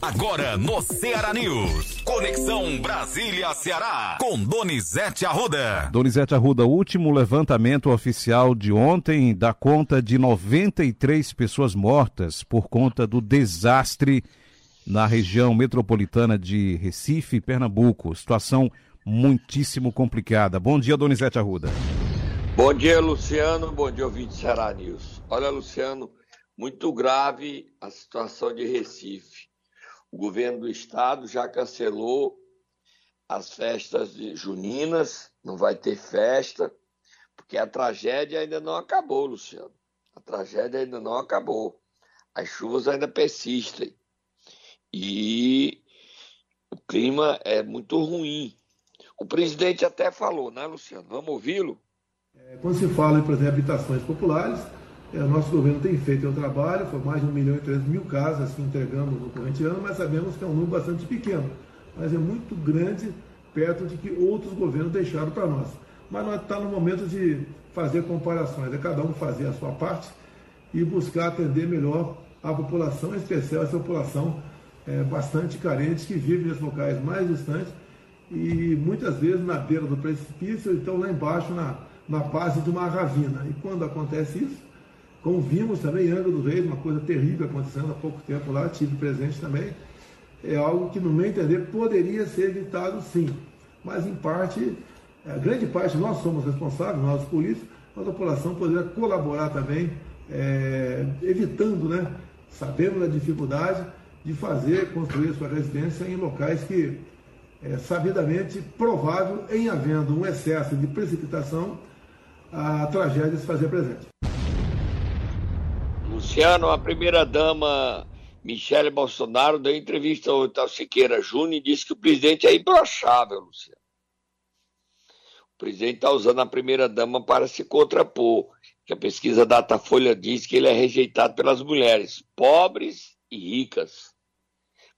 Agora no Ceará News. Conexão Brasília-Ceará. Com Donizete Arruda. Donizete Arruda, último levantamento oficial de ontem dá conta de 93 pessoas mortas por conta do desastre na região metropolitana de Recife, Pernambuco. Situação muitíssimo complicada. Bom dia, Donizete Arruda. Bom dia, Luciano. Bom dia, ouvinte Ceará News. Olha, Luciano, muito grave a situação de Recife. O governo do estado já cancelou as festas juninas, não vai ter festa, porque a tragédia ainda não acabou, Luciano. A tragédia ainda não acabou. As chuvas ainda persistem. E o clima é muito ruim. O presidente até falou, né, Luciano? Vamos ouvi-lo? É, quando se fala, por exemplo, habitações populares, o nosso governo tem feito o trabalho, foi mais de 1 milhão e 300 mil casas que entregamos no corrente ano, mas sabemos que é um número bastante pequeno, mas é muito grande perto de que outros governos deixaram para nós. Mas nós estamos tá no momento de fazer comparações, é cada um fazer a sua parte e buscar atender melhor a população, em especial essa população é, bastante carente que vive nesses locais mais distantes e muitas vezes na beira do precipício, então lá embaixo na, na base de uma ravina. E quando acontece isso, como vimos também em Angra dos Reis, uma coisa terrível acontecendo há pouco tempo lá, tive presente também, é algo que, no meu entender, poderia ser evitado sim. Mas, em parte, a grande parte, nós somos responsáveis, nós políticos, mas a população poderia colaborar também, é, evitando, né, sabendo da dificuldade, de fazer, construir sua residência em locais que é sabidamente provável, em havendo um excesso de precipitação, a tragédia se fazer presente. Luciano, a primeira-dama Michele Bolsonaro deu entrevista ao Tal Siqueira Júnior e disse que o presidente é imbrochável, Luciano. O presidente está usando a primeira-dama para se contrapor, que a pesquisa Datafolha diz que ele é rejeitado pelas mulheres, pobres e ricas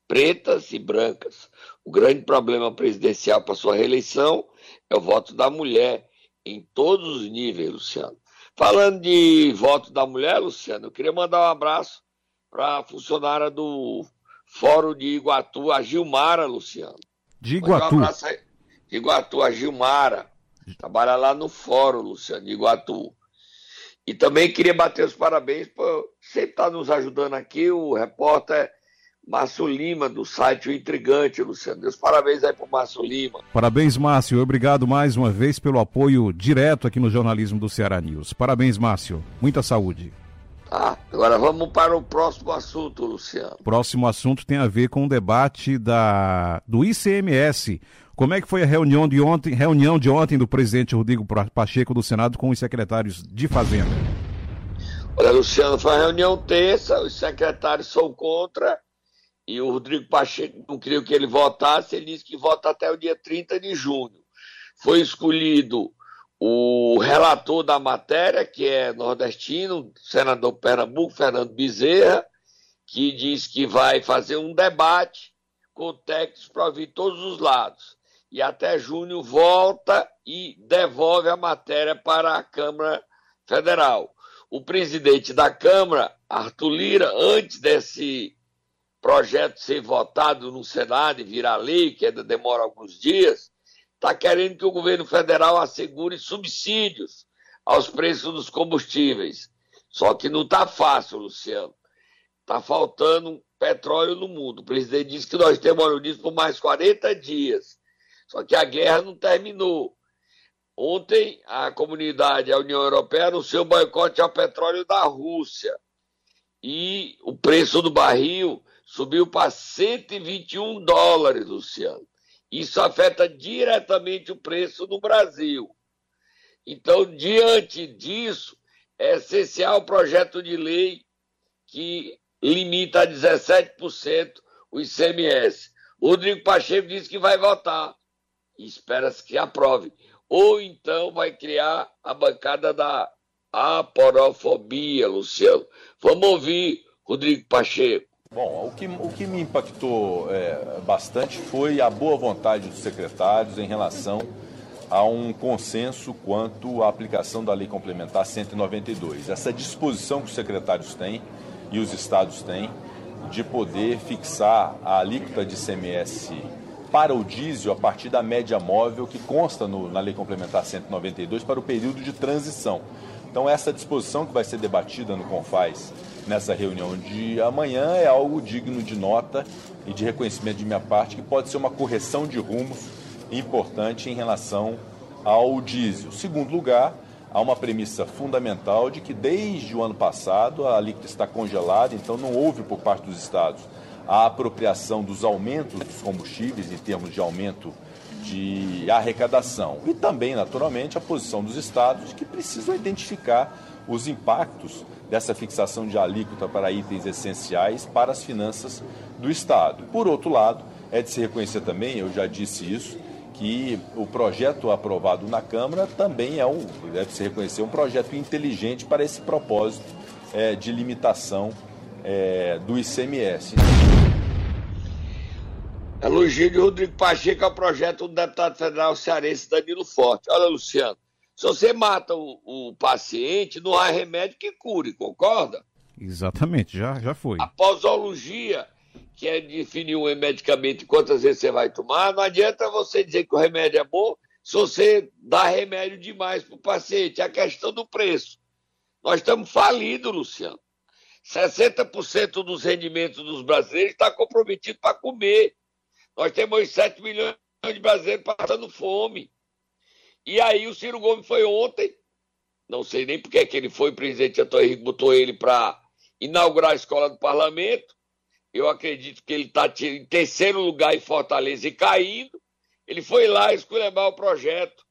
pretas e brancas. O grande problema presidencial para sua reeleição é o voto da mulher em todos os níveis, Luciano. Falando de voto da mulher, Luciano, eu queria mandar um abraço para a funcionária do Fórum de Iguatu, a Gilmara, Luciano. De Iguatu? Um aí. De Iguatu, a Gilmara. Trabalha lá no Fórum, Luciano, de Iguatu. E também queria bater os parabéns por sempre estar tá nos ajudando aqui, o repórter Márcio Lima, do site O Intrigante, Luciano. Deus parabéns aí pro Márcio Lima. Parabéns, Márcio. Obrigado mais uma vez pelo apoio direto aqui no jornalismo do Ceará News. Parabéns, Márcio. Muita saúde. Tá, agora vamos para o próximo assunto, Luciano. Próximo assunto tem a ver com o debate da, do ICMS. Como é que foi a reunião de ontem, reunião de ontem do presidente Rodrigo Pacheco do Senado com os secretários de Fazenda? Olha, Luciano, foi uma reunião terça, os secretários são contra e o Rodrigo Pacheco não queria que ele votasse, ele disse que vota até o dia 30 de junho. Foi escolhido o relator da matéria, que é nordestino, senador Pernambuco, Fernando Bezerra, que diz que vai fazer um debate com técnicos para ouvir todos os lados. E até junho volta e devolve a matéria para a Câmara Federal. O presidente da Câmara, Arthur Lira, antes desse projeto ser votado no Senado e virar lei, que ainda demora alguns dias, está querendo que o governo federal assegure subsídios aos preços dos combustíveis. Só que não está fácil, Luciano. Está faltando petróleo no mundo. O presidente disse que nós temos óleo diesel por mais 40 dias. Só que a guerra não terminou. Ontem, a comunidade, a União Europeia, anunciou boicote ao petróleo da Rússia. E o preço do barril subiu para 121 dólares, Luciano. Isso afeta diretamente o preço no Brasil. Então, diante disso, é essencial o projeto de lei que limita a 17% o ICMS. O Rodrigo Pacheco disse que vai votar. Espera-se que aprove. Ou então vai criar a bancada da aporofobia, Luciano. Vamos ouvir Rodrigo Pacheco. Bom, o que, o que me impactou é, bastante foi a boa vontade dos secretários em relação a um consenso quanto à aplicação da Lei Complementar 192. Essa disposição que os secretários têm e os estados têm de poder fixar a alíquota de CMS para o diesel a partir da média móvel que consta no, na Lei Complementar 192 para o período de transição. Então, essa disposição que vai ser debatida no CONFAS nessa reunião de amanhã é algo digno de nota e de reconhecimento de minha parte, que pode ser uma correção de rumos importante em relação ao diesel. Segundo lugar, há uma premissa fundamental de que desde o ano passado a alíquota está congelada, então não houve por parte dos estados a apropriação dos aumentos dos combustíveis em termos de aumento de arrecadação. E também, naturalmente, a posição dos estados que precisam identificar os impactos dessa fixação de alíquota para itens essenciais para as finanças do Estado. Por outro lado, é de se reconhecer também, eu já disse isso, que o projeto aprovado na Câmara também é um, deve se reconhecer, um projeto inteligente para esse propósito é, de limitação é, do ICMS. Elogio de Rodrigo Pacheco ao projeto do deputado federal cearense Danilo Forte. Olha, Luciano, se você mata o, o paciente, não há remédio que cure, concorda? Exatamente, já, já foi. A posologia, que é definir um medicamento e quantas vezes você vai tomar, não adianta você dizer que o remédio é bom se você dá remédio demais para o paciente. É a questão do preço. Nós estamos falidos, Luciano. 60% dos rendimentos dos brasileiros está comprometido para comer. Nós temos 7 milhões de brasileiros passando fome. E aí o Ciro Gomes foi ontem, não sei nem porque que ele foi, o presidente Antônio Henrique botou ele para inaugurar a escola do parlamento. Eu acredito que ele está em terceiro lugar em Fortaleza e caindo. Ele foi lá esculhambar o projeto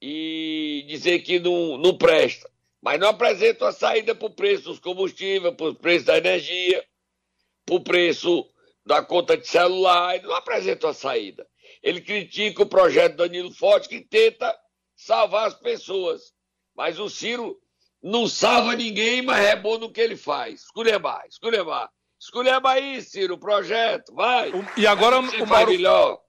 e dizer que não, não presta. Mas não apresenta uma saída para o preço dos combustíveis, para o preço da energia, para o preço da conta de celular, ele não apresenta uma saída. Ele critica o projeto Danilo Forte, que tenta salvar as pessoas. Mas o Ciro não salva ninguém, mas é bom no que ele faz. Esculhambar, esculhambar. Esculhamba aí, Ciro, o projeto, vai. E agora o Mauro... Melhor.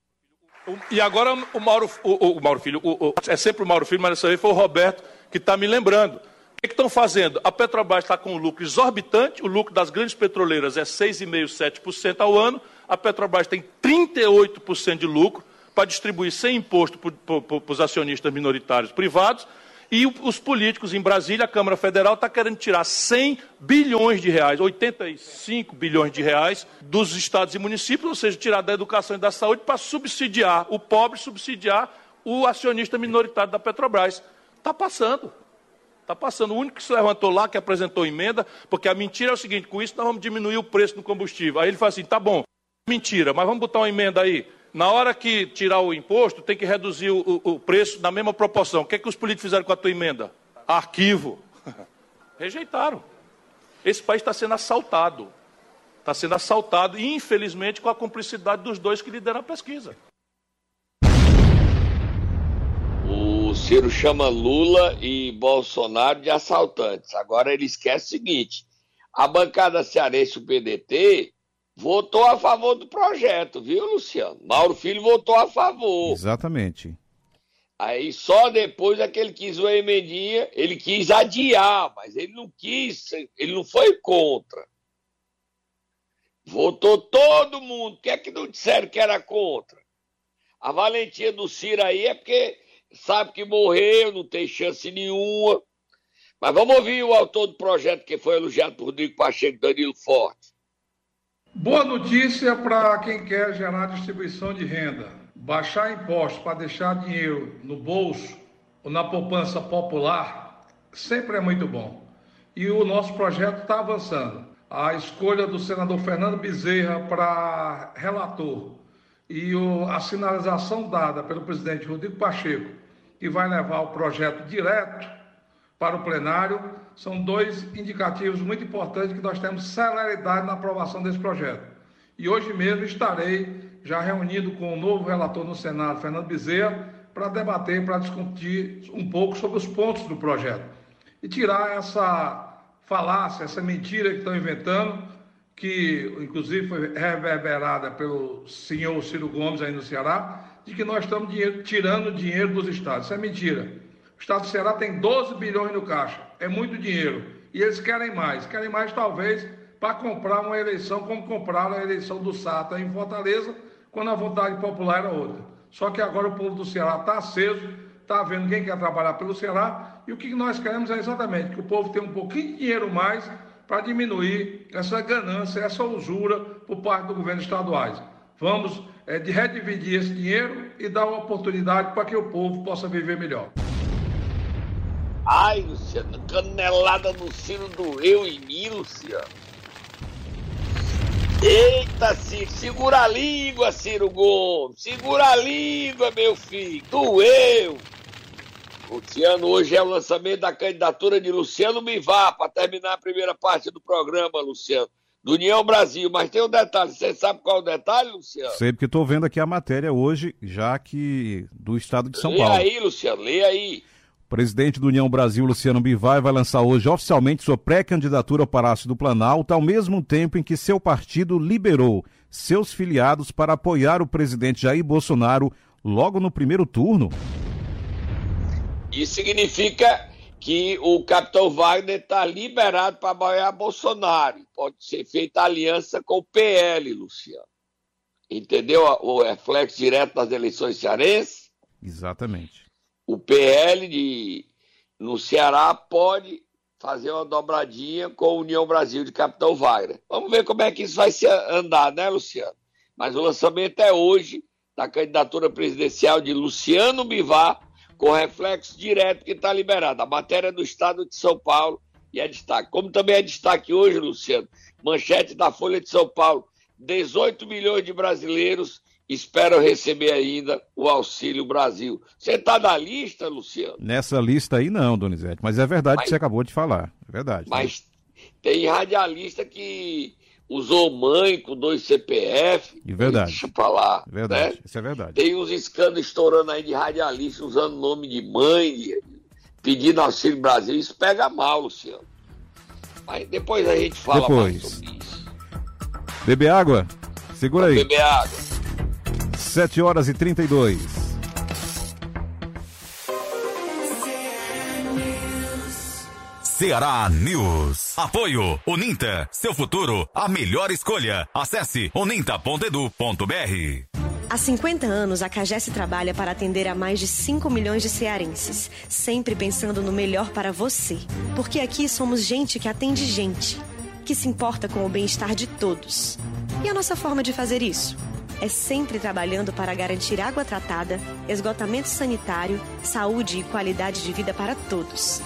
E agora o Mauro, o, o Mauro Filho, o, o, é sempre o Mauro Filho, mas dessa vez foi o Roberto que está me lembrando. O que estão fazendo? A Petrobras está com um lucro exorbitante, o lucro das grandes petroleiras é 6,5%, 7% ao ano, a Petrobras tem 38% de lucro para distribuir sem imposto para os acionistas minoritários privados, e os políticos em Brasília, a Câmara Federal está querendo tirar 100 bilhões de reais, 85 bilhões de reais dos estados e municípios, ou seja, tirar da educação e da saúde para subsidiar o pobre, subsidiar o acionista minoritário da Petrobras. Está passando. Está passando. O único que se levantou lá, que apresentou emenda, porque a mentira é o seguinte: com isso nós vamos diminuir o preço do combustível. Aí ele fala assim: tá bom, mentira, mas vamos botar uma emenda aí. Na hora que tirar o imposto, tem que reduzir o, o, preço na mesma proporção. O que é que os políticos fizeram com a tua emenda? Arquivo. Rejeitaram. Esse país está sendo assaltado. Está sendo assaltado, infelizmente, com a cumplicidade dos dois que lideram a pesquisa. Ciro chama Lula e Bolsonaro de assaltantes. Agora ele esquece o seguinte: a bancada cearense, o PDT, votou a favor do projeto, viu, Luciano? Mauro Filho votou a favor. Exatamente. Aí só depois é que ele quis uma emendinha, ele quis adiar, mas ele não quis, ele não foi contra. Votou todo mundo. Por que é que não disseram que era contra? A valentia do Ciro aí é porque sabe que morreu, não tem chance nenhuma. Mas vamos ouvir o autor do projeto que foi elogiado por Rodrigo Pacheco Danilo Forte. Boa notícia para quem quer gerar distribuição de renda. Baixar impostos para deixar dinheiro no bolso ou na poupança popular sempre é muito bom. E o nosso projeto está avançando. A escolha do senador Fernando Bezerra para relator e a sinalização dada pelo presidente Rodrigo Pacheco que vai levar o projeto direto para o plenário, são dois indicativos muito importantes que nós temos celeridade na aprovação desse projeto. E hoje mesmo estarei já reunido com o novo relator no Senado, Fernando Bezerra, para debater, para discutir um pouco sobre os pontos do projeto. E tirar essa falácia, essa mentira que estão inventando, que inclusive foi reverberada pelo senhor Ciro Gomes aí no Ceará, de que nós estamos dinheiro, tirando dinheiro dos estados. Isso é mentira. O estado do Ceará tem 12 bilhões no caixa. É muito dinheiro. E eles querem mais. Querem mais, talvez, para comprar uma eleição como compraram a eleição do Sata em Fortaleza, quando a vontade popular era outra. Só que agora o povo do Ceará está aceso, está vendo quem quer trabalhar pelo Ceará, e o que nós queremos é exatamente que o povo tenha um pouquinho de dinheiro mais para diminuir essa ganância, essa usura por parte do governo estaduais. Vamos é, de redividir esse dinheiro e dar uma oportunidade para que o povo possa viver melhor. Ai, Luciano, canelada no sino doeu em mim, Luciano. Eita, Ciro, segura a língua, Ciro Gomes. Segura a língua, meu filho. Doeu. Luciano, hoje é o lançamento da candidatura de Luciano Bivar para terminar a primeira parte do programa, Luciano. Do União Brasil. Mas tem um detalhe. Você sabe qual é o detalhe, Luciano? Sei, porque estou vendo aqui a matéria hoje, já que do estado de São lê Paulo. Lê aí, Luciano, lê aí presidente do União Brasil, Luciano Bivar, vai lançar hoje oficialmente sua pré-candidatura ao Palácio do Planalto, ao mesmo tempo em que seu partido liberou seus filiados para apoiar o presidente Jair Bolsonaro logo no primeiro turno. Isso significa que o capitão Wagner está liberado para apoiar Bolsonaro. Pode ser feita aliança com o PL, Luciano. Entendeu o reflexo direto das eleições cearenses? Exatamente o PL de, no Ceará pode fazer uma dobradinha com a União Brasil de Capitão Wagner. Vamos ver como é que isso vai se andar, né, Luciano? Mas o lançamento é hoje da candidatura presidencial de Luciano Bivar, com reflexo direto que está liberado. A matéria do Estado de São Paulo e é destaque. Como também é destaque hoje, Luciano, manchete da Folha de São Paulo: 18 milhões de brasileiros esperam receber ainda o Auxílio Brasil. Você está na lista, Luciano? Nessa lista aí não, Donizete, mas é verdade mas, que você acabou de falar. É verdade. Mas né? Tem radialista que usou mãe com dois CPF. E verdade. Deixa pra lá. Verdade, né? isso é verdade. Tem uns escândalos estourando aí de radialista usando nome de mãe, de, pedindo Auxílio Brasil. Isso pega mal, Luciano. Mas depois a gente fala depois. mais sobre isso. Beber água? Segura aí. Beber água. 7 horas e 32. Ceará News. Apoio Uninta. Seu futuro, a melhor escolha. Acesse uninta.edu.br. Há 50 anos, a Cagesse trabalha para atender a mais de 5 milhões de cearenses, sempre pensando no melhor para você. Porque aqui somos gente que atende gente, que se importa com o bem-estar de todos. E a nossa forma de fazer isso? é sempre trabalhando para garantir água tratada, esgotamento sanitário, saúde e qualidade de vida para todos.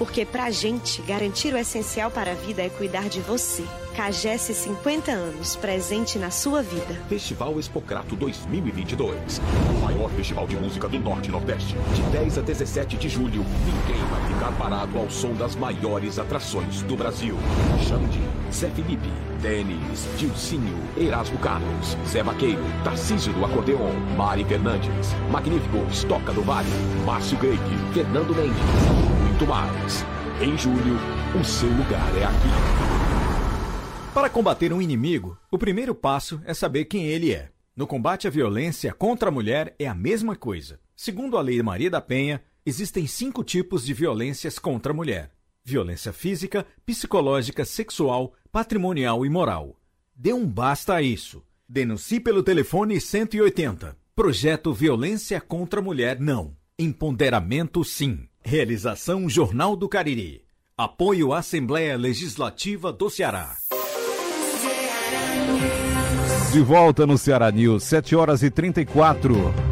Porque para a gente, garantir o essencial para a vida é cuidar de você. Cagesse 50 anos, presente na sua vida. Festival Expocrato 2022. O maior festival de música do Norte e Nordeste. De 10 a 17 de julho, ninguém vai ficar parado ao som das maiores atrações do Brasil. Xande, Zé Felipe, Denis, Dilcinho, Erasmo Carlos, Zé Vaqueiro, Tarcísio do Acordeon, Mari Fernandes, Magníficos, Toca do Vale, Márcio Greig, Fernando Mendes muito mais. Em julho, o seu lugar é aqui. Para combater um inimigo, o primeiro passo é saber quem ele é. No combate à violência contra a mulher é a mesma coisa. Segundo a Lei Maria da Penha, existem cinco tipos de violências contra a mulher: violência física, psicológica, sexual, patrimonial e moral. Dê um basta a isso. Denuncie pelo telefone 180. Projeto Violência contra a Mulher Não. Empoderamento Sim. Realização Jornal do Cariri. Apoio Assembleia Legislativa do Ceará. De volta no Ceará News, 7 horas e 34.